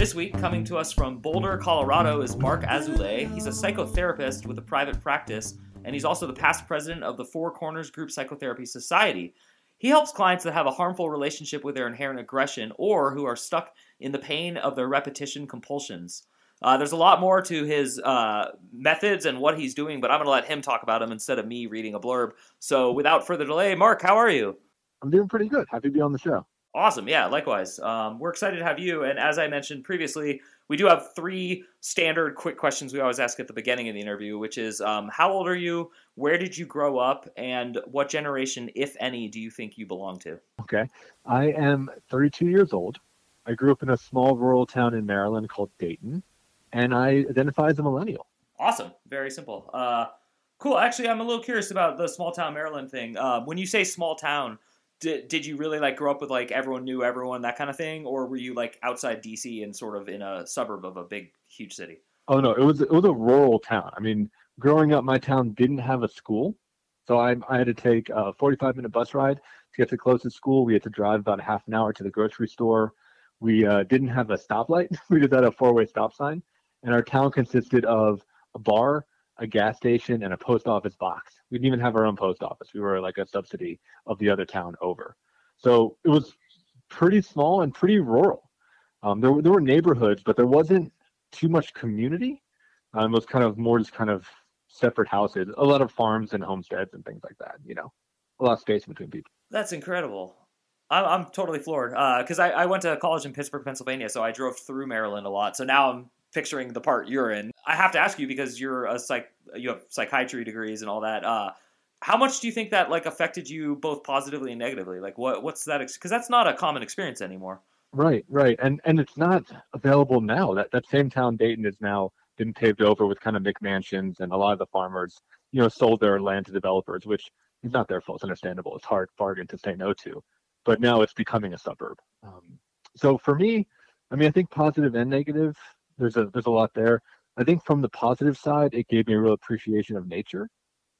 This week, coming to us from Boulder, Colorado, is Marc Azoulay. He's a psychotherapist with a private practice, and he's also the past president of the Four Corners Group Psychotherapy Society. He helps clients that have a harmful relationship with their inherent aggression or who are stuck in the pain of their repetition compulsions. Uh, there's a lot more to his uh, methods and what he's doing, but I'm going to let him talk about them instead of me reading a blurb. So, without further delay, Marc, how are you? I'm doing pretty good. Happy to be on the show. Awesome. Yeah, likewise. Um, we're excited to have you. And as I mentioned previously, we do have three standard quick questions we always ask at the beginning of the interview, which is um, how old are you? Where did you grow up? And what generation, if any, do you think you belong to? Okay. I am 32 years old. I grew up in a small rural town in Maryland called Dayton and I identify as a millennial. Awesome. Very simple. Uh, cool. Actually, I'm a little curious about the small town Maryland thing. Uh, when you say small town, did, did you really like grow up with like everyone knew everyone that kind of thing, or were you like outside DC and sort of in a suburb of a big huge city? Oh no, it was it was a rural town. I mean, growing up, my town didn't have a school, so I, I had to take a 45 minute bus ride to get to the closest school. We had to drive about a half an hour to the grocery store. We uh, didn't have a stoplight. we just had a four way stop sign and our town consisted of a bar, a gas station, and a post office box. We didn't even have our own post office. We were like a subsidy of the other town over. So it was pretty small and pretty rural. Um, there, there were neighborhoods, but there wasn't too much community. Um, it was kind of more just kind of separate houses, a lot of farms and homesteads and things like that. You know, a lot of space between people. That's incredible. I'm, I'm totally floored because uh, I, I went to college in Pittsburgh, Pennsylvania, so I drove through Maryland a lot. So now I'm picturing the part you're in. I have to ask you because you're a psych, you have psychiatry degrees and all that. Uh, how much do you think that like affected you both positively and negatively? Like what what's that? Because ex- that's not a common experience anymore. Right, right, and and it's not available now. That that same town, Dayton, is now been paved over with kind of McMansions, and a lot of the farmers, you know, sold their land to developers, which is not their fault. It's understandable. It's hard bargain to say no to, but now it's becoming a suburb. Um, so for me, I mean, I think positive and negative there's a there's a lot there. I think from the positive side, it gave me a real appreciation of nature.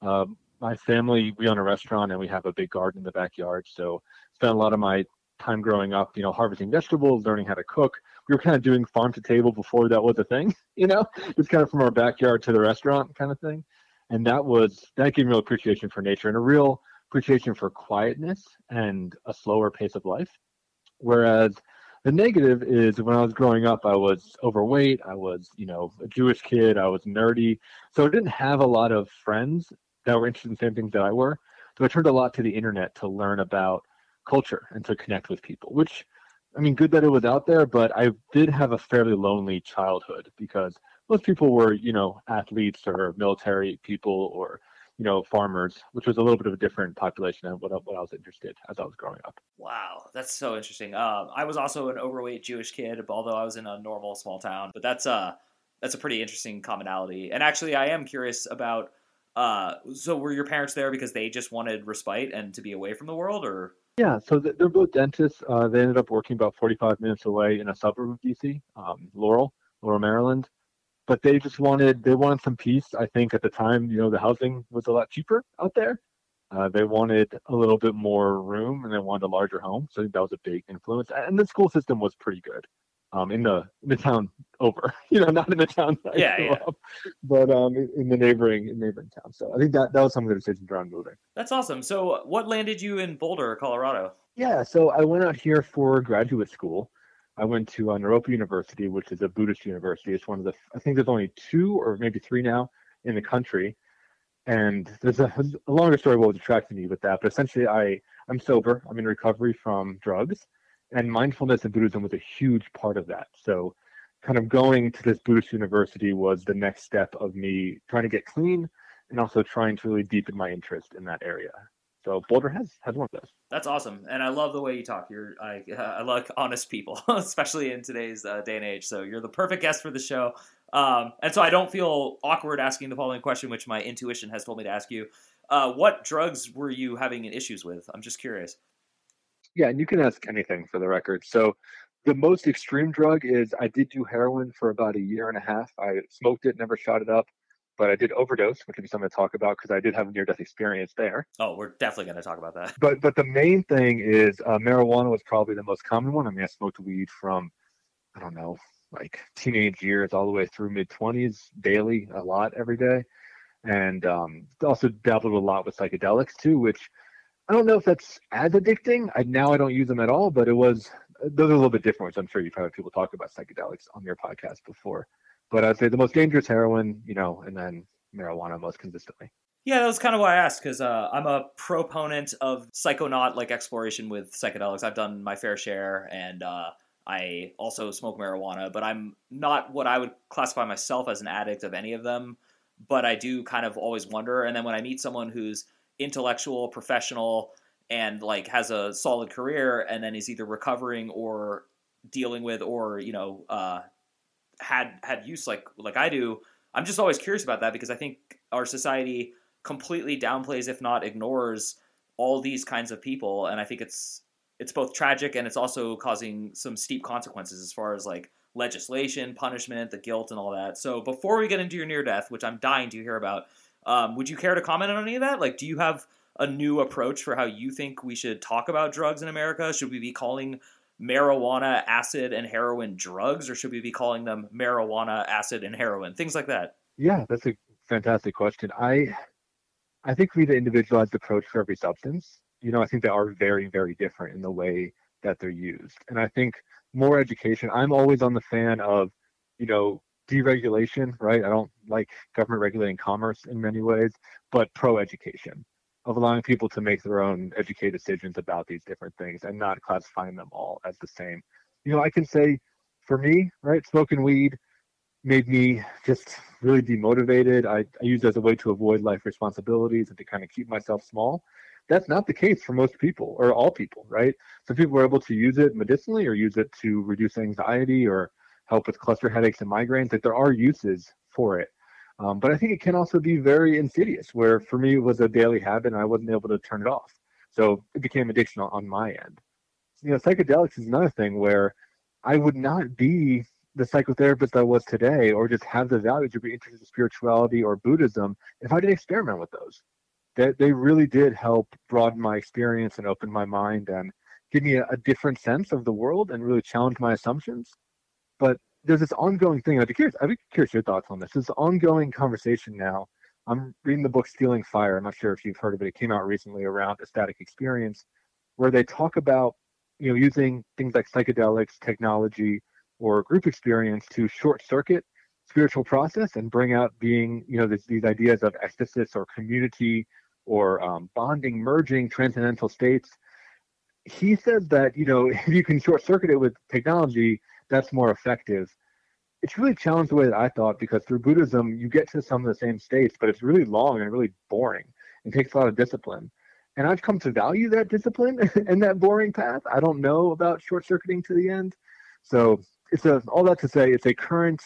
Um, my family, we own a restaurant and we have a big garden in the backyard, so spent a lot of my time growing up, you know, harvesting vegetables, learning how to cook. We were kind of doing farm to table before that was a thing, you know, just kind of from our backyard to the restaurant kind of thing. And that was that gave me real appreciation for nature and a real appreciation for quietness and a slower pace of life. Whereas the negative is when I was growing up, I was overweight. I was, you know, a Jewish kid. I was nerdy. So I didn't have a lot of friends that were interested in the same things that I were. So I turned a lot to the internet to learn about culture and to connect with people, which, I mean, good that it was out there, but I did have a fairly lonely childhood because most people were, you know, athletes or military people or you know, farmers, which was a little bit of a different population than what, what I was interested as I was growing up. Wow, that's so interesting. Um, I was also an overweight Jewish kid, although I was in a normal small town. But that's a that's a pretty interesting commonality. And actually, I am curious about. Uh, so were your parents there because they just wanted respite and to be away from the world, or? Yeah, so they're both dentists. Uh, they ended up working about 45 minutes away in a suburb of DC, um, Laurel, Laurel, Maryland but they just wanted they wanted some peace. I think at the time, you know, the housing was a lot cheaper out there. Uh, they wanted a little bit more room and they wanted a larger home. So I think that was a big influence. And the school system was pretty good um, in the in the town over, you know, not in the town yeah, yeah. up, but um, in the neighboring in neighboring town. So I think that that was some of the decisions around moving. That's awesome. So what landed you in Boulder, Colorado? Yeah, so I went out here for graduate school. I went to uh, Naropa University, which is a Buddhist university. It's one of the, I think there's only two or maybe three now in the country. And there's a, a longer story what attracted me with that, but essentially I, I'm sober. I'm in recovery from drugs, and mindfulness and Buddhism was a huge part of that. So, kind of going to this Buddhist university was the next step of me trying to get clean and also trying to really deepen my interest in that area. So Boulder has has one of those. That's awesome, and I love the way you talk. You're I I like honest people, especially in today's uh, day and age. So you're the perfect guest for the show. Um, and so I don't feel awkward asking the following question, which my intuition has told me to ask you. Uh, what drugs were you having issues with? I'm just curious. Yeah, and you can ask anything for the record. So the most extreme drug is I did do heroin for about a year and a half. I smoked it, never shot it up, but I did overdose, which would be something to talk about because I did have a near death experience there. Oh, we're definitely going to talk about that. But but the main thing is uh, marijuana was probably the most common one. I mean, I smoked weed from I don't know like teenage years all the way through mid twenties daily, a lot every day, and um, also dabbled a lot with psychedelics too, which I don't know if that's as addicting. I now I don't use them at all, but it was those are a little bit different, which I'm sure you've heard people talk about psychedelics on your podcast before. But I'd say the most dangerous heroin, you know, and then marijuana most consistently. Yeah, that was kind of why I asked because uh, I'm a proponent of psychonaut like exploration with psychedelics. I've done my fair share, and uh, I also smoke marijuana, but I'm not what I would classify myself as an addict of any of them. But I do kind of always wonder. And then when I meet someone who's intellectual, professional, and like has a solid career, and then is either recovering or dealing with, or you know, uh, had had use like like I do, I'm just always curious about that because I think our society completely downplays, if not ignores, all these kinds of people, and I think it's it's both tragic and it's also causing some steep consequences as far as like legislation, punishment, the guilt, and all that. So before we get into your near death, which I'm dying to hear about, um, would you care to comment on any of that? Like, do you have a new approach for how you think we should talk about drugs in America? Should we be calling marijuana, acid, and heroin drugs, or should we be calling them marijuana, acid, and heroin? Things like that. Yeah, that's a fantastic question. I I think we need an individualized approach for every substance. You know, I think they are very, very different in the way that they're used. And I think more education, I'm always on the fan of, you know, deregulation, right? I don't like government regulating commerce in many ways, but pro education of allowing people to make their own educated decisions about these different things and not classifying them all as the same. You know, I can say for me, right, smoking weed made me just really demotivated. I, I used it as a way to avoid life responsibilities and to kind of keep myself small. That's not the case for most people or all people, right? Some people are able to use it medicinally or use it to reduce anxiety or help with cluster headaches and migraines. Like there are uses for it. Um, but I think it can also be very insidious, where for me it was a daily habit and I wasn't able to turn it off. So it became addiction on my end. You know, psychedelics is another thing where I would not be the psychotherapist I was today or just have the values or be interested in spirituality or Buddhism if I didn't experiment with those. That they, they really did help broaden my experience and open my mind and give me a, a different sense of the world and really challenge my assumptions. But there's this ongoing thing. I'd be curious. I'd be curious your thoughts on this. This ongoing conversation now. I'm reading the book Stealing Fire. I'm not sure if you've heard of it. It came out recently around ecstatic experience, where they talk about you know using things like psychedelics, technology, or group experience to short circuit spiritual process and bring out being you know this, these ideas of ecstasy or community or um, bonding, merging, transcendental states. He says that you know if you can short circuit it with technology that's more effective. It's really challenged the way that I thought because through Buddhism, you get to some of the same states, but it's really long and really boring. It takes a lot of discipline. And I've come to value that discipline and that boring path. I don't know about short circuiting to the end. So it's a, all that to say, it's a current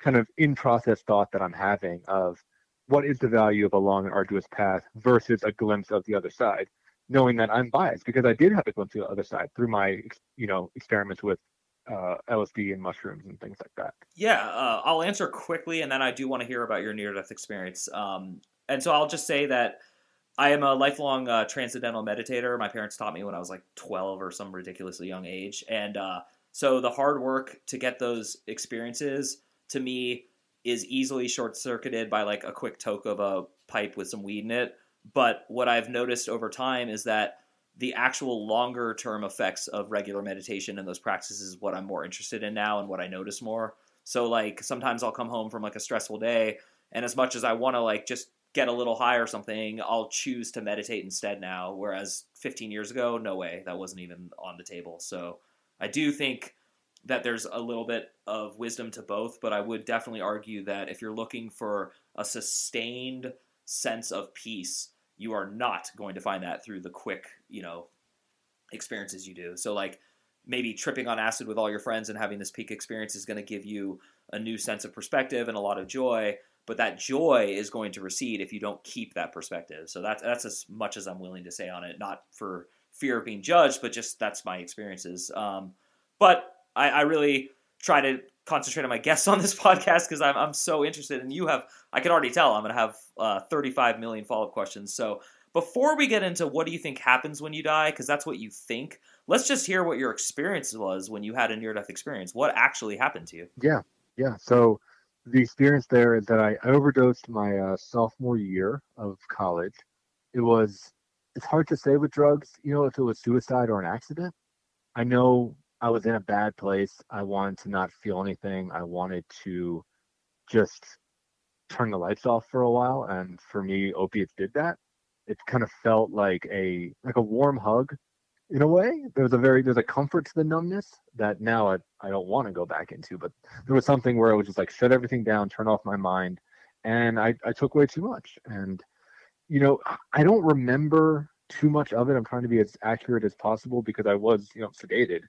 kind of in process thought that I'm having of what is the value of a long and arduous path versus a glimpse of the other side, knowing that I'm biased because I did have a glimpse of the other side through my, you know, experiments with uh, LSD and mushrooms and things like that? Yeah, uh, I'll answer quickly, and then I do want to hear about your near death experience. Um, and so I'll just say that I am a lifelong uh, transcendental meditator. My parents taught me when I was like 12 or some ridiculously young age. And uh, so the hard work to get those experiences to me is easily short circuited by like a quick toke of a pipe with some weed in it. But what I've noticed over time is that the actual longer term effects of regular meditation and those practices is what I'm more interested in now and what I notice more. So like sometimes I'll come home from like a stressful day and as much as I want to like just get a little high or something, I'll choose to meditate instead now whereas 15 years ago, no way, that wasn't even on the table. So I do think that there's a little bit of wisdom to both, but I would definitely argue that if you're looking for a sustained sense of peace, you are not going to find that through the quick, you know, experiences you do. So like maybe tripping on acid with all your friends and having this peak experience is going to give you a new sense of perspective and a lot of joy. But that joy is going to recede if you don't keep that perspective. So that's that's as much as I'm willing to say on it, not for fear of being judged, but just that's my experiences. Um, but I, I really try to concentrate on my guests on this podcast because I'm, I'm so interested and you have i can already tell i'm going to have uh, 35 million follow-up questions. So before we get into what do you think happens when you die because that's what you think let's just hear what your experience was when you had a near-death experience. What actually happened to you? Yeah yeah. So the experience there is that i overdosed my uh, sophomore year of college. It was it's hard to say with drugs you know if it was suicide or an accident. I know I was in a bad place. I wanted to not feel anything. I wanted to just turn the lights off for a while. And for me, opiates did that. It kind of felt like a like a warm hug in a way. There was a very there's a comfort to the numbness that now I, I don't want to go back into. But there was something where it was just like shut everything down, turn off my mind. And I, I took way too much. And you know, I don't remember too much of it. I'm trying to be as accurate as possible because I was, you know, sedated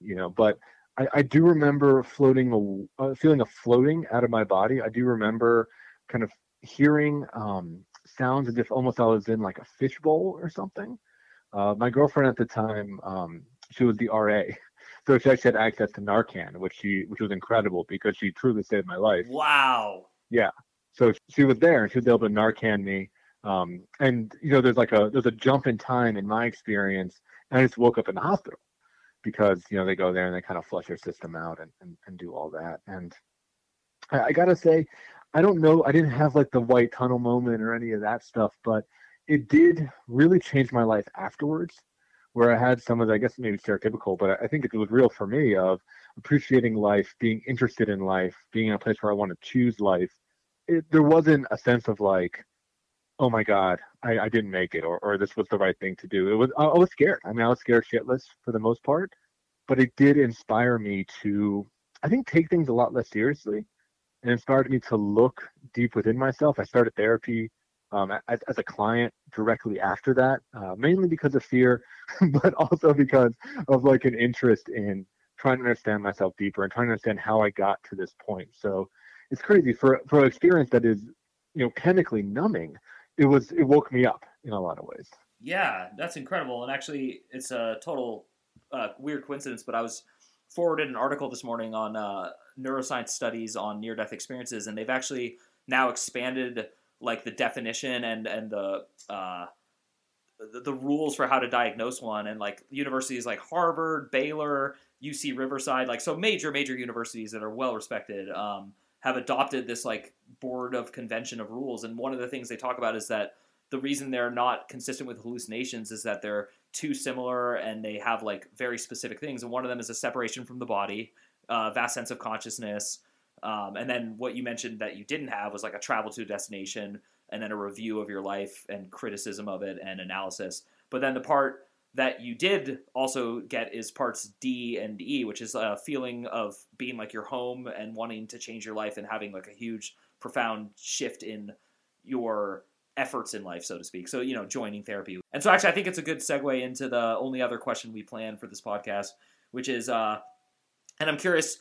you know, but I, I do remember floating, a, uh, feeling a floating out of my body. I do remember kind of hearing um, sounds as if almost I was in like a fishbowl or something. Uh, my girlfriend at the time, um, she was the RA, so she actually had access to Narcan, which she which was incredible because she truly saved my life. Wow. Yeah. So she was there and she was able to Narcan me. Um, and you know, there's like a there's a jump in time in my experience, and I just woke up in the hospital because you know they go there and they kind of flush your system out and, and, and do all that. And I, I, gotta say i don't know i didn't have like the white tunnel moment or any of that stuff but it did really change my life afterwards where i had some of the, i guess maybe stereotypical but i think it was real for me of appreciating life being interested in life being in a place where i want to choose life. It, there wasn't a sense of like oh my god I, I didn't make it or, or this was the right thing to do. It was I, I was scared. I mean i was scared shitless for the most part but it did inspire me to i think take things a lot less seriously and inspired me to look deep within myself. I started therapy um, as, as, a client directly after that uh, mainly because of fear but also because of like an interest in trying to understand myself deeper and trying to understand how i got to this point. So it's crazy. For for an experience that is you know chemically numbing it was it woke me up in a lot of ways. Yeah, that's incredible. And actually, it's a total uh, weird coincidence, but I was forwarded an article this morning on uh, neuroscience studies on near death experiences, and they've actually now expanded like the definition and and the, uh, the the rules for how to diagnose one, and like universities like Harvard, Baylor, UC Riverside, like so major major universities that are well respected. Um, have adopted this like board of convention of rules. And one of the things they talk about is that the reason they're not consistent with hallucinations is that they're too similar and they have like very specific things. And one of them is a separation from the body, uh, vast sense of consciousness. Um, and then what you mentioned that you didn't have was like a travel to a destination and then a review of your life and criticism of it and analysis. But then the part that you did also get is parts D and E, which is a feeling of being like your home and wanting to change your life and having like a huge, profound shift in your efforts in life, so to speak. So, you know, joining therapy. And so, actually, I think it's a good segue into the only other question we plan for this podcast, which is, uh, and I'm curious,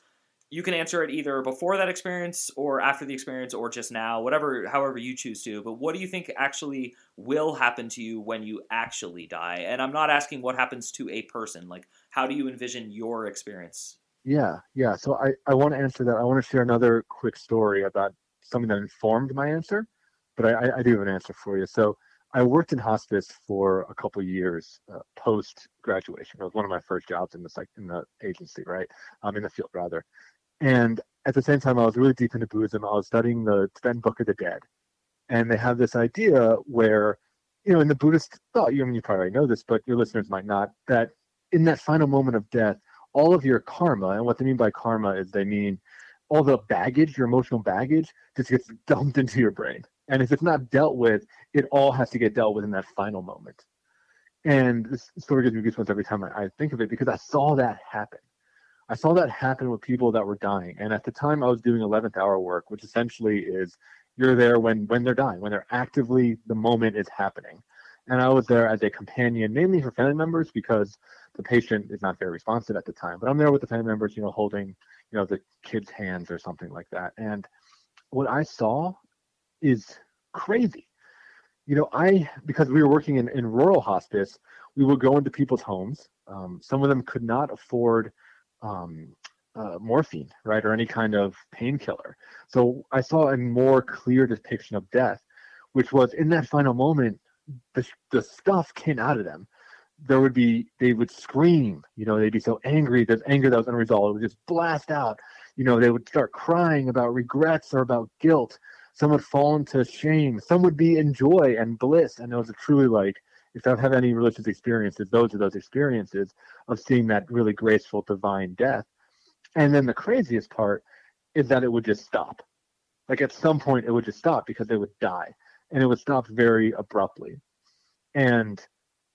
you can answer it either before that experience or after the experience or just now, whatever, however you choose to. But what do you think actually will happen to you when you actually die? And I'm not asking what happens to a person. Like, how do you envision your experience? Yeah, yeah. So I, I want to answer that. I want to share another quick story about something that informed my answer, but I, I do have an answer for you. So I worked in hospice for a couple years uh, post graduation. It was one of my first jobs in the like in the agency, right? I'm um, in the field rather. And at the same time, I was really deep into Buddhism. I was studying the Tibetan Book of the Dead. And they have this idea where, you know, in the Buddhist thought, you I mean, you probably know this, but your listeners might not, that in that final moment of death, all of your karma, and what they mean by karma is they mean all the baggage, your emotional baggage, just gets dumped into your brain. And if it's not dealt with, it all has to get dealt with in that final moment. And this story gives me goosebumps every time I, I think of it because I saw that happen. I saw that happen with people that were dying. And at the time, I was doing 11th hour work, which essentially is you're there when when they're dying, when they're actively the moment is happening. And I was there as a companion, mainly for family members, because the patient is not very responsive at the time. But I'm there with the family members, you know, holding, you know, the kid's hands or something like that. And what I saw is crazy. You know, I because we were working in, in rural hospice, we would go into people's homes. Um, some of them could not afford um, uh, morphine, right, or any kind of painkiller. So I saw a more clear depiction of death, which was in that final moment, the, the stuff came out of them. There would be, they would scream, you know, they'd be so angry. There's anger that was unresolved. It would just blast out. You know, they would start crying about regrets or about guilt. Some would fall into shame. Some would be in joy and bliss. And it was truly like, if I've had any religious experiences, those are those experiences of seeing that really graceful divine death. And then the craziest part is that it would just stop. Like at some point, it would just stop because they would die, and it would stop very abruptly. And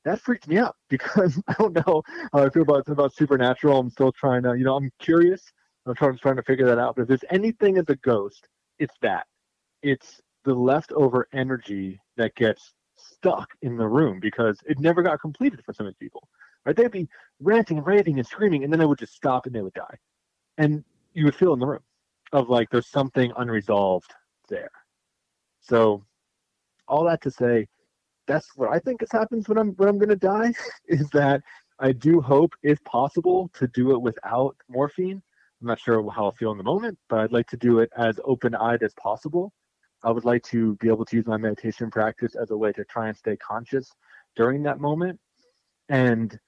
that freaked me out because I don't know how I feel about about supernatural. I'm still trying to, you know, I'm curious. I'm trying, trying to figure that out. But if there's anything as a ghost, it's that. It's the leftover energy that gets stuck in the room because it never got completed for of these people. Right? They'd be ranting and raving and screaming, and then it would just stop and they would die and you would feel in the room of like there's something unresolved there. So all that to say, that's what I think is happens when I'm when I'm gonna die is that I do hope, if possible, to do it without morphine. I'm not sure how I'll feel in the moment, but I'd like to do it as open-eyed as possible. I would like to be able to use my meditation practice as a way to try and stay conscious during that moment. And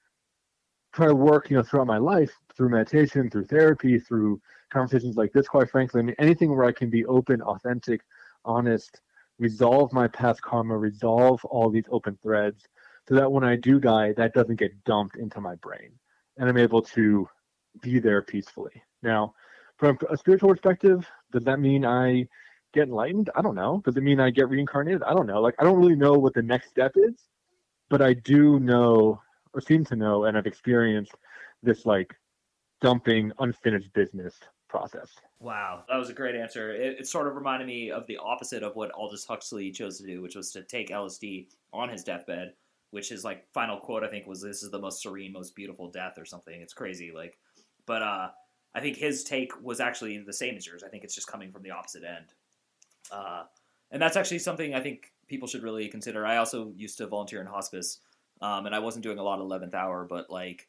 try to work, you know, throughout my life through meditation, through therapy, through conversations like this, quite frankly. I mean, anything where I can be open, authentic, honest, resolve my past karma, resolve all these open threads, so that when I do die, that doesn't get dumped into my brain. And I'm able to be there peacefully. Now, from a spiritual perspective, does that mean I get enlightened? I don't know. Does it mean I get reincarnated? I don't know. Like, I don't really know what the next step is, but I do know or seem to know and I've experienced this like dumping unfinished business process. Wow, that was a great answer. It, it, sort of reminded me of the opposite of what Aldous Huxley chose to do, which was to take LSD on his deathbed, which his like final quote I think was "This is the most serene, most beautiful death" or something. It's crazy, like, but uh, I think his take was actually the same as yours. I think it's just coming from the opposite end, uh, and that's actually something I think people should really consider. I also used to volunteer in hospice, um, and I wasn't doing a lot of eleventh hour, but like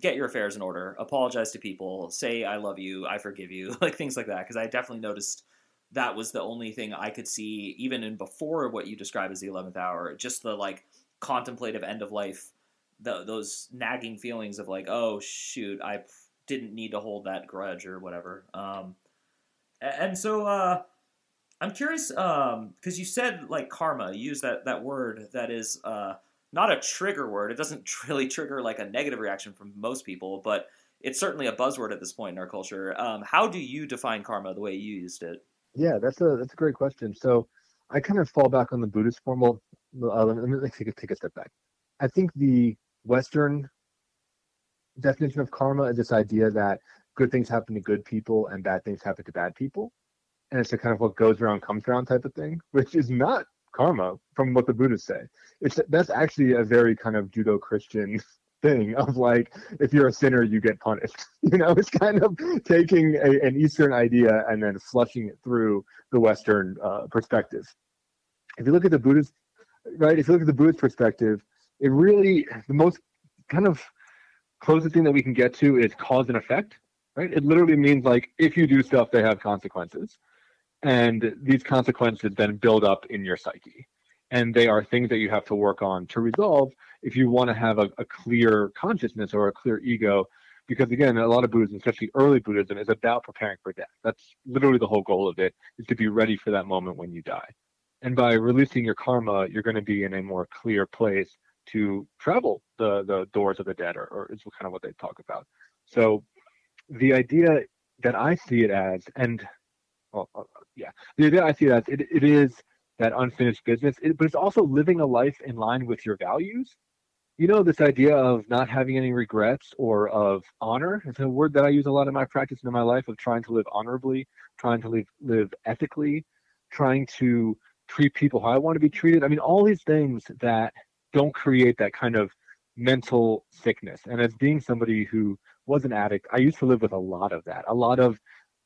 get your affairs in order, apologize to people, say I love you, I forgive you, like things like that. Because I definitely noticed that was the only thing I could see, even in before what you describe as the eleventh hour, just the like contemplative end of life, the, those nagging feelings of like, oh shoot, I didn't need to hold that grudge or whatever. Um, and so uh, I'm curious because um, you said like karma, you use that that word that is. Uh, not a trigger word. It doesn't really trigger like a negative reaction from most people, but it's certainly a buzzword at this point in our culture. Um, how do you define karma the way you used it? Yeah, that's a that's a great question. So I kind of fall back on the Buddhist formal. Uh, let me take a, take a step back. I think the Western definition of karma is this idea that good things happen to good people and bad things happen to bad people, and it's a kind of what goes around comes around type of thing, which is not karma from what the Buddhists say. It's that's actually a very kind of Judeo-Christian thing of like if you're a sinner you get punished. You know, it's kind of taking a, an Eastern idea and then flushing it through the Western uh, perspective. If you look at the Buddhist, right? If you look at the Buddhist perspective, it really the most kind of closest thing that we can get to is cause and effect. Right? It literally means like if you do stuff, they have consequences and these consequences then build up in your psyche. And they are things that you have to work on to resolve if you want to have a, a, clear consciousness or a clear ego. Because again a lot of buddhism especially early buddhism is about preparing for death. That's literally the whole goal of it is to be ready for that moment when you die. And by releasing your karma you're going to be in a more clear place to travel the the doors of the dead or, or is kind of what they talk about. So the idea that i see it as and well, yeah, the idea I see that it, it is that unfinished business, it, but it's also living a life in line with your values. You know, this idea of not having any regrets or of honor is a word that I use a lot in my practice and in my life of trying to live honorably, trying to live, live ethically, trying to treat people how I want to be treated. I mean, all these things that don't create that kind of mental sickness. And as being somebody who was an addict, I used to live with a lot of that, a lot of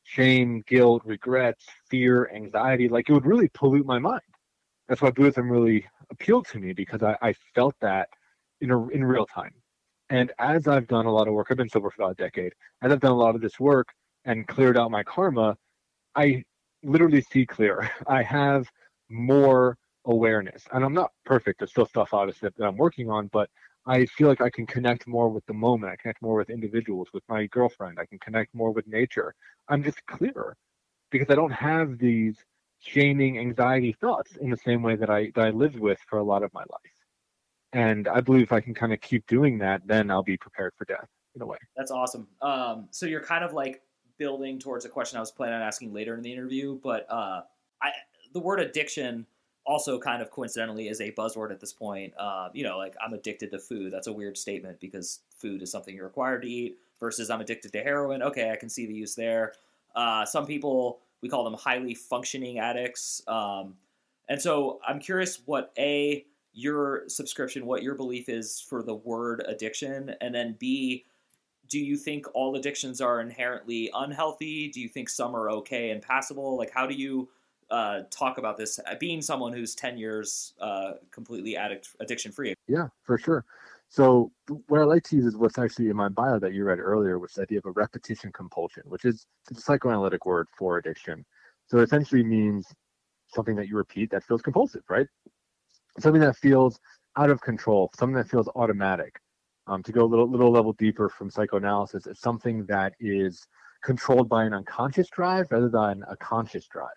shame, guilt, regrets, fear, anxiety. Like it would really pollute my mind. That's why Buddhism really appealed to me because I, I felt that in a, in real time. And as I've done a lot of work, I've been sober for about a decade. As I've done a lot of this work and cleared out my karma, I literally see clear. I have more awareness, and I'm not perfect. There's still stuff obviously that I'm working on, but I feel like I can connect more with the moment. I connect more with individuals, with my girlfriend. I can connect more with nature. I'm just clearer because I don't have these shaming anxiety thoughts in the same way that I that I lived with for a lot of my life. And I believe if I can kind of keep doing that, then I'll be prepared for death in a way. That's awesome. Um, so you're kind of like building towards a question I was planning on asking later in the interview, but uh, I the word addiction also kind of coincidentally is a buzzword at this point. Uh, you know, like I'm addicted to food. That's a weird statement because food is something you're required to eat versus I'm addicted to heroin. Okay, I can see the use there. Uh, some people we call them highly functioning addicts. Um, and so I'm curious what a your subscription, what your belief is for the word addiction, and then b do you think all addictions are inherently unhealthy? Do you think some are okay and passable? Like, how do you uh, talk about this uh, being someone who's 10 years uh, completely addict addiction free yeah for sure. So what i like to use is what's actually in my bio that you read earlier which is the idea of a repetition compulsion which is a psychoanalytic word for addiction. So it essentially means something that you repeat that feels compulsive right? Something that feels out of control something that feels automatic um, to go a little little level deeper from psychoanalysis it's something that is controlled by an unconscious drive rather than a conscious drive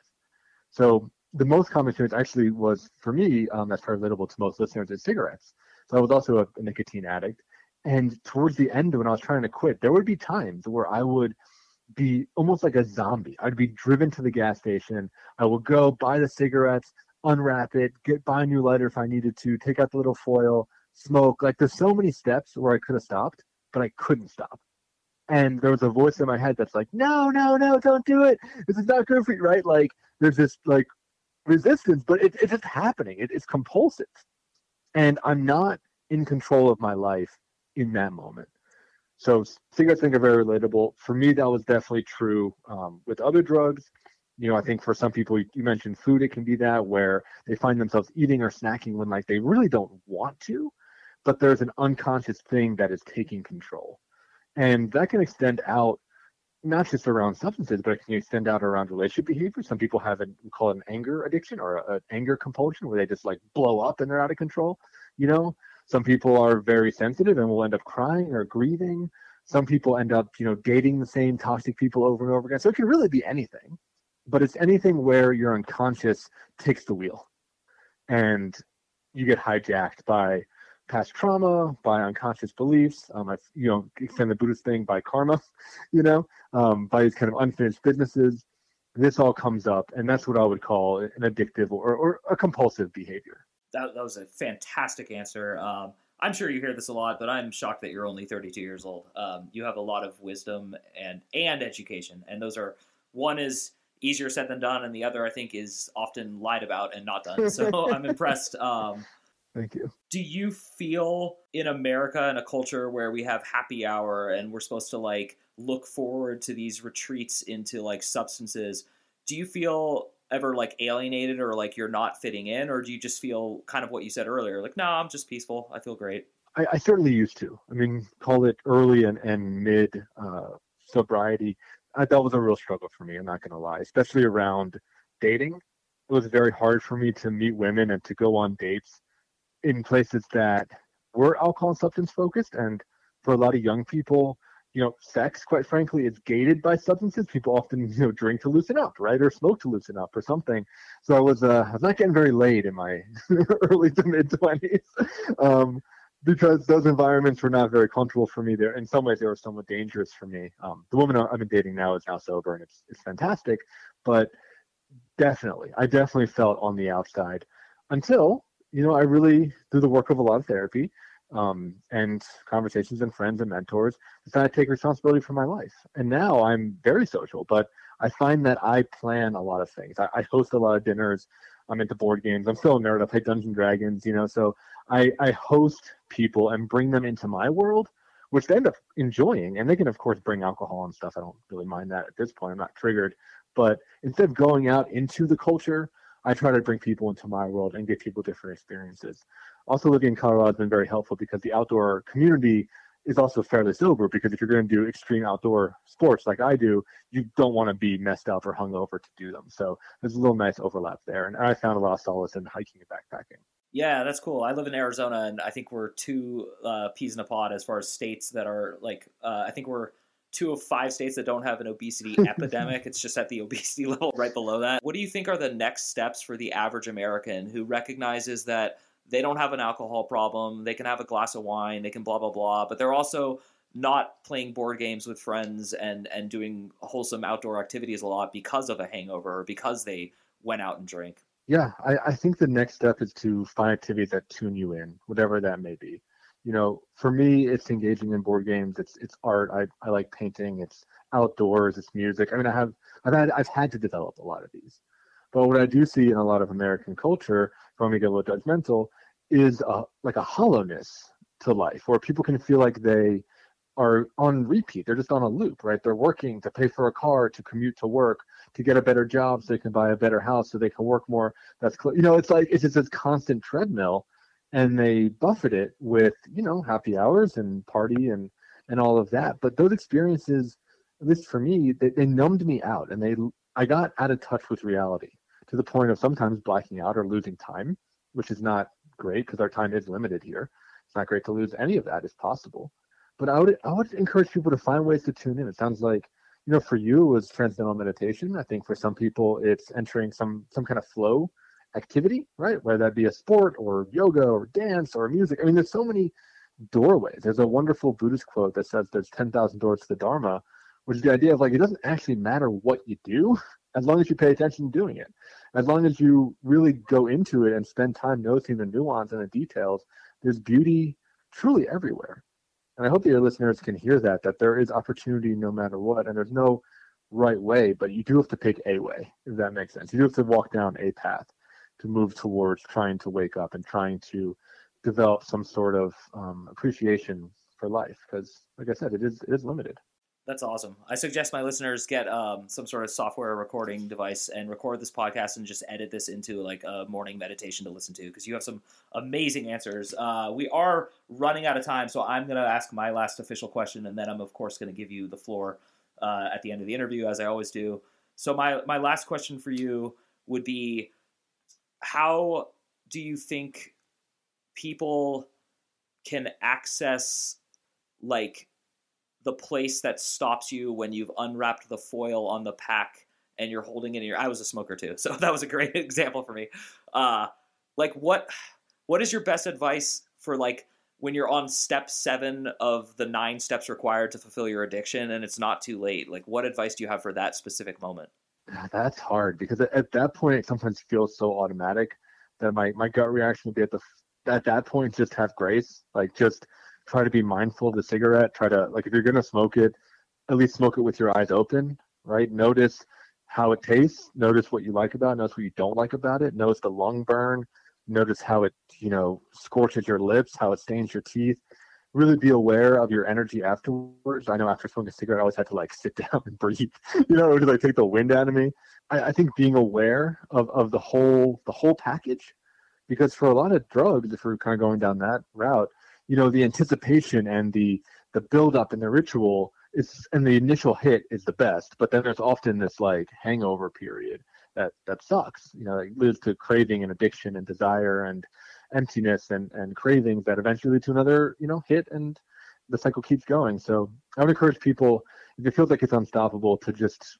so the most common experience actually was for me, um, that's probably relatable to most listeners, is cigarettes. So I was also a, a nicotine addict. And towards the end, when I was trying to quit, there would be times where I would be almost like a zombie. I'd be driven to the gas station. I would go buy the cigarettes, unwrap it, get buy a new lighter if I needed to, take out the little foil, smoke. Like there's so many steps where I could have stopped, but I couldn't stop. And there was a voice in my head that's like, no, no, no, don't do it. This is not good for you, right? Like there's this like resistance, but it, it's just happening. It, it's compulsive, and I'm not in control of my life in that moment. So cigarettes I think are very relatable. For me, that was definitely true um, with other drugs. You know, I think for some people, you mentioned food, it can be that where they find themselves eating or snacking when like they really don't want to, but there's an unconscious thing that is taking control. And that can extend out not just around substances, but it can extend out around relationship behavior. Some people have a we call it an anger addiction or an anger compulsion where they just like blow up and they're out of control. You know, some people are very sensitive and will end up crying or grieving. Some people end up, you know, dating the same toxic people over and over again. So it can really be anything, but it's anything where your unconscious takes the wheel and you get hijacked by past trauma, by unconscious beliefs. Um, I, you know, extend the Buddhist thing by karma, you know, um, by these kind of unfinished businesses. This all comes up, and that's what I would call an addictive or, or a compulsive behavior. That, that was a fantastic answer. Um, I'm sure you hear this a lot, but I'm shocked that you're only 32 years old. Um, you have a lot of wisdom and and education, and those are one is easier said than done, and the other I think is often lied about and not done. So I'm impressed. Um, Thank you. Do you feel in America in a culture where we have happy hour and we're supposed to like look forward to these retreats into like substances, do you feel ever like alienated or like you're not fitting in? Or do you just feel kind of what you said earlier like no i'm just peaceful. I feel great. I, I certainly used to. I mean call it early and, and mid uh, sobriety I, that was a real struggle for me i'm not going to lie especially around dating. It was very hard for me to meet women and to go on dates in places that were alcohol and substance focused and for a lot of young people you know sex quite frankly is gated by substances. People often you know drink to loosen up right or smoke to loosen up or something. So i was uh i was not getting very laid in my early to mid 20s um because those environments were not very comfortable for me. There in some ways they were somewhat dangerous for me. Um the woman i've been dating now is now sober and it's it's fantastic but definitely i definitely felt on the outside until you know, I really, through the work of a lot of therapy um, and conversations and friends and mentors, decided to take responsibility for my life. And now I'm very social, but I find that I plan a lot of things. I, I host a lot of dinners. I'm into board games. I'm still a nerd. I play Dungeons and Dragons, you know, so I, I host people and bring them into my world which they end up enjoying. And they can, of course, bring alcohol and stuff. I don't really mind that at this point. I'm not triggered. But instead of going out into the culture, I try to bring people into my world and give people different experiences. Also, living in Colorado has been very helpful because the outdoor community is also fairly sober because if you're going to do extreme outdoor sports like I do, you don't want to be messed up or hungover to do them. So there's a little nice overlap there. And I found a lot of solace in hiking and backpacking. Yeah, that's cool. I live in Arizona, and I think we're two uh, peas in a pod as far as states that are like. Uh, I think we're two of five states that don't have an obesity epidemic. It's just at the obesity level right below that. What do you think are the next steps for the average American who recognizes that they don't have an alcohol problem. They can have a glass of wine. They can blah blah blah. But they're also not playing board games with friends and and doing wholesome outdoor activities a lot because of a hangover or because they went out and drank. Yeah, I, I think the next step is to find activities that tune you in, whatever that may be. You know, for me, it's engaging in board games. It's it's art. I, I like painting. It's outdoors. It's music. I mean, I have I've had I've had to develop a lot of these. But what I do see in a lot of American culture, if I'm to get a little judgmental, is a, like a hollowness to life where people can feel like they are on repeat. They're just on a loop, right? They're working to pay for a car, to commute to work, to get a better job so they can buy a better house so they can work more. That's, you know, it's like, it's just this constant treadmill and they buffet it with, you know, happy hours and party and, and all of that. But those experiences, at least for me, they, they numbed me out and they, I got out of touch with reality to the point of sometimes blacking out or losing time, which is not great because our time is limited here. It's not great to lose any of that if possible. But I would I would encourage people to find ways to tune in. It sounds like you know for you it was transcendental meditation. I think for some people it's entering some some kind of flow activity, right? Whether that be a sport or yoga or dance or music. I mean, there's so many doorways. There's a wonderful Buddhist quote that says there's 10,000 doors to the Dharma, which is the idea of like it doesn't actually matter what you do as long as you pay attention to doing it. As long as you really go into it and spend time noticing the nuance and the details, there's beauty truly everywhere. And I hope that your listeners can hear that, that there is opportunity no matter what. And there's no right way, but you do have to pick a way, if that makes sense. You do have to walk down a path to move towards trying to wake up and trying to develop some sort of um, appreciation for life. Because, like I said, it is it is limited. That's awesome. I suggest my listeners get um, some sort of software recording device and record this podcast and just edit this into like a morning meditation to listen to because you have some amazing answers. Uh, we are running out of time, so I'm going to ask my last official question, and then I'm of course going to give you the floor uh, at the end of the interview, as I always do. So my my last question for you would be, how do you think people can access like the place that stops you when you've unwrapped the foil on the pack and you're holding it in your I was a smoker too, so that was a great example for me. Uh, like what what is your best advice for like when you're on step seven of the nine steps required to fulfill your addiction and it's not too late? Like what advice do you have for that specific moment? That's hard because at that point it sometimes feels so automatic that my, my gut reaction would be at the at that point just have grace, like just try to be mindful of the cigarette. Try to like if you're gonna smoke it, at least smoke it with your eyes open, right? Notice how it tastes. Notice what you like about it. Notice what you don't like about it. Notice the lung burn. Notice how it you know scorches your lips, how it stains your teeth. Really be aware of your energy afterwards. I know after smoking a cigarette, I always had to like sit down and breathe. You know, it like take the wind out of me. I, I think being aware of, of the whole the whole package, because for a lot of drugs, if we're kind of going down that route, you know the anticipation and the the buildup and the ritual is and the initial hit is the best but then there's often this like hangover period that that sucks you know it leads to craving and addiction and desire and emptiness and and cravings that eventually lead to another you know hit and the cycle keeps going so i would encourage people if it feels like it's unstoppable to just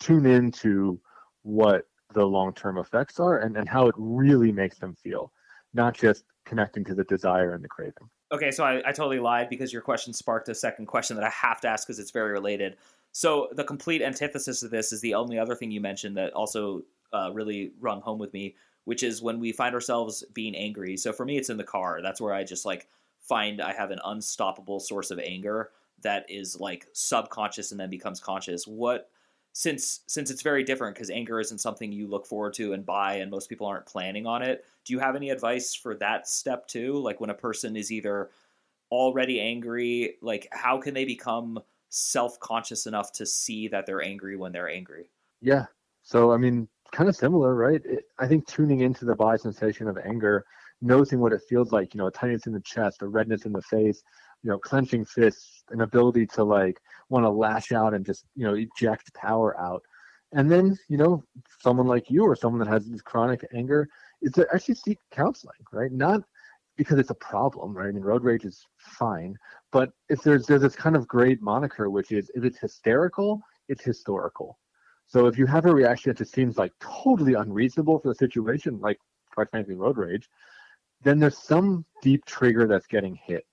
tune into what the long-term effects are and, and how it really makes them feel not just connecting to the desire and the craving Okay, so I, I totally lied because your question sparked a second question that I have to ask because it's very related. So the complete antithesis of this is the only other thing you mentioned that also uh, really rung home with me, which is when we find ourselves being angry. So for me, it's in the car. That's where I just like find I have an unstoppable source of anger that is like subconscious and then becomes conscious. What since since it's very different because anger isn't something you look forward to and buy and most people aren't planning on it do you have any advice for that step too like when a person is either already angry, like how can they become self-conscious enough to see that they're angry when they're angry? Yeah. So I mean, kind of similar, right? It, I think tuning into the body sensation of anger, noticing what it feels like, you know, a tightness in the chest, a redness in the face, you know, clenching fists, an ability to like want to lash out and just, you know, eject power out. And then, you know, someone like you or someone that has this chronic anger is to actually seek counseling, right? Not because it's a problem, right? I mean, road rage is fine, but if there's there's this kind of great moniker, which is if it's hysterical, it's historical. So if you have a reaction that just seems like totally unreasonable for the situation, like quite frankly road rage, then there's some deep trigger that's getting hit.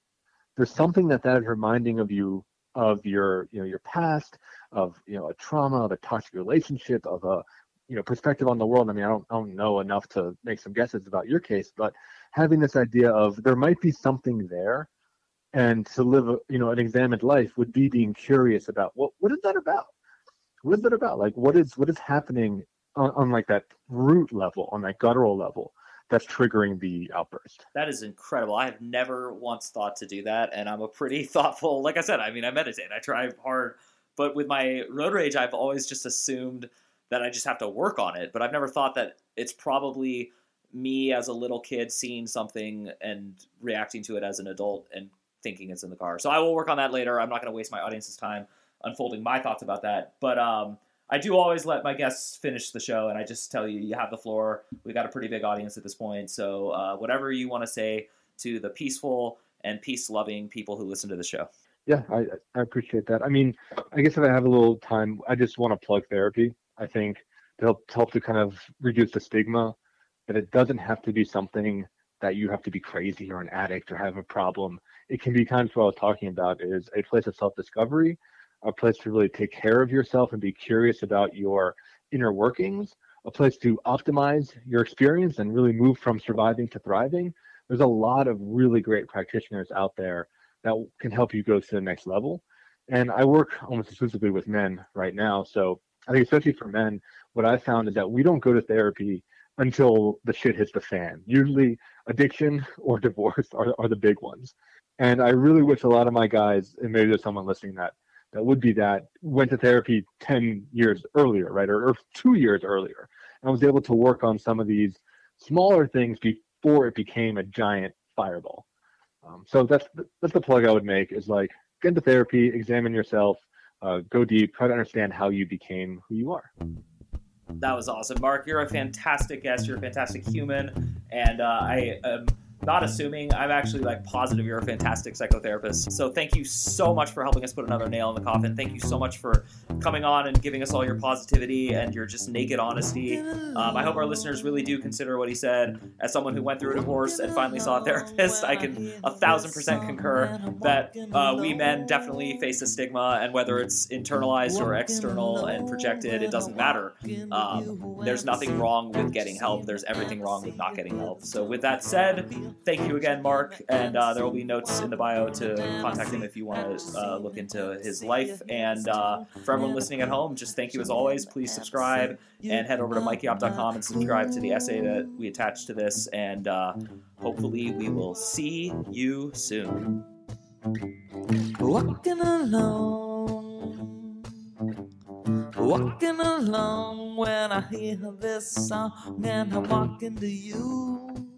There's something that that is reminding of you of your you know your past, of you know a trauma, of a toxic relationship, of a you know perspective on the world. I mean, I don't, I don't know enough to make some guesses about your case, but having this idea of there might be something there, and to live you know an examined life would be being curious about what what is that about? What is that about? Like what is what is happening on, on like that root level, on that guttural level? that's triggering the outburst. That is incredible. I have never once thought to do that, and I'm a pretty thoughtful. Like I said, I mean, I meditate, I try hard, but with my road rage, I've always just assumed that I just have to work on it. But I've never thought that it's probably me as a little kid seeing something and reacting to it as an adult and thinking it's in the car. So I will work on that later. I'm not going to waste my audience's time unfolding my thoughts about that. But um, I do always let my guests finish the show, and I just tell you, you have the floor. We got a pretty big audience at this point, so uh, whatever you want to say to the peaceful and peace-loving people who listen to the show. Yeah, I, I appreciate that. I mean, I guess if I have a little time, I just want to plug therapy. I think to help, to help to kind of reduce the stigma that it doesn't have to be something that you have to be crazy or an addict or have a problem. It can be kind of what I was talking about is a place of self-discovery a place to really take care of yourself and be curious about your inner workings, a place to optimize your experience and really move from surviving to thriving. There's a lot of really great practitioners out there that can help you go to the next level. And I work almost exclusively with men right now. So I think, especially for men, what I found is that we don't go to therapy until the shit hits the fan. Usually, addiction or divorce are, are the big ones. And I really wish a lot of my guys, and maybe there's someone listening that that would be that went to therapy 10 years earlier, right? Or, or two years earlier. And was able to work on some of these smaller things before it became a giant fireball. Um, so that's that's the plug I would make is like get into therapy, examine yourself, uh, go deep, try to understand how you became who you are. That was awesome, Marc. You're a fantastic guest. You're a fantastic human, and uh, I am not assuming. I'm actually like positive you're a fantastic psychotherapist. So thank you so much for helping us put another nail in the coffin. Thank you so much for coming on and giving us all your positivity and your just naked honesty. Um, I hope our listeners really do consider what he said. As someone who went through a divorce and finally saw a therapist, I can a thousand percent concur that uh, we men definitely face a stigma, and whether it's internalized or external and projected, it doesn't matter. Um, there's nothing wrong with getting help. There's everything wrong with not getting help. So with that said, thank you again, Marc. And uh, there will be notes in the bio to contact him if you want to uh, look into his life. And uh, for everyone listening at home, just thank you as always. Please subscribe and head over to mikeyopp.com and subscribe to the essay that we attached to this. And uh, hopefully, we will see you soon. Walking along, walking along when I hear this song, and I'm walking to you.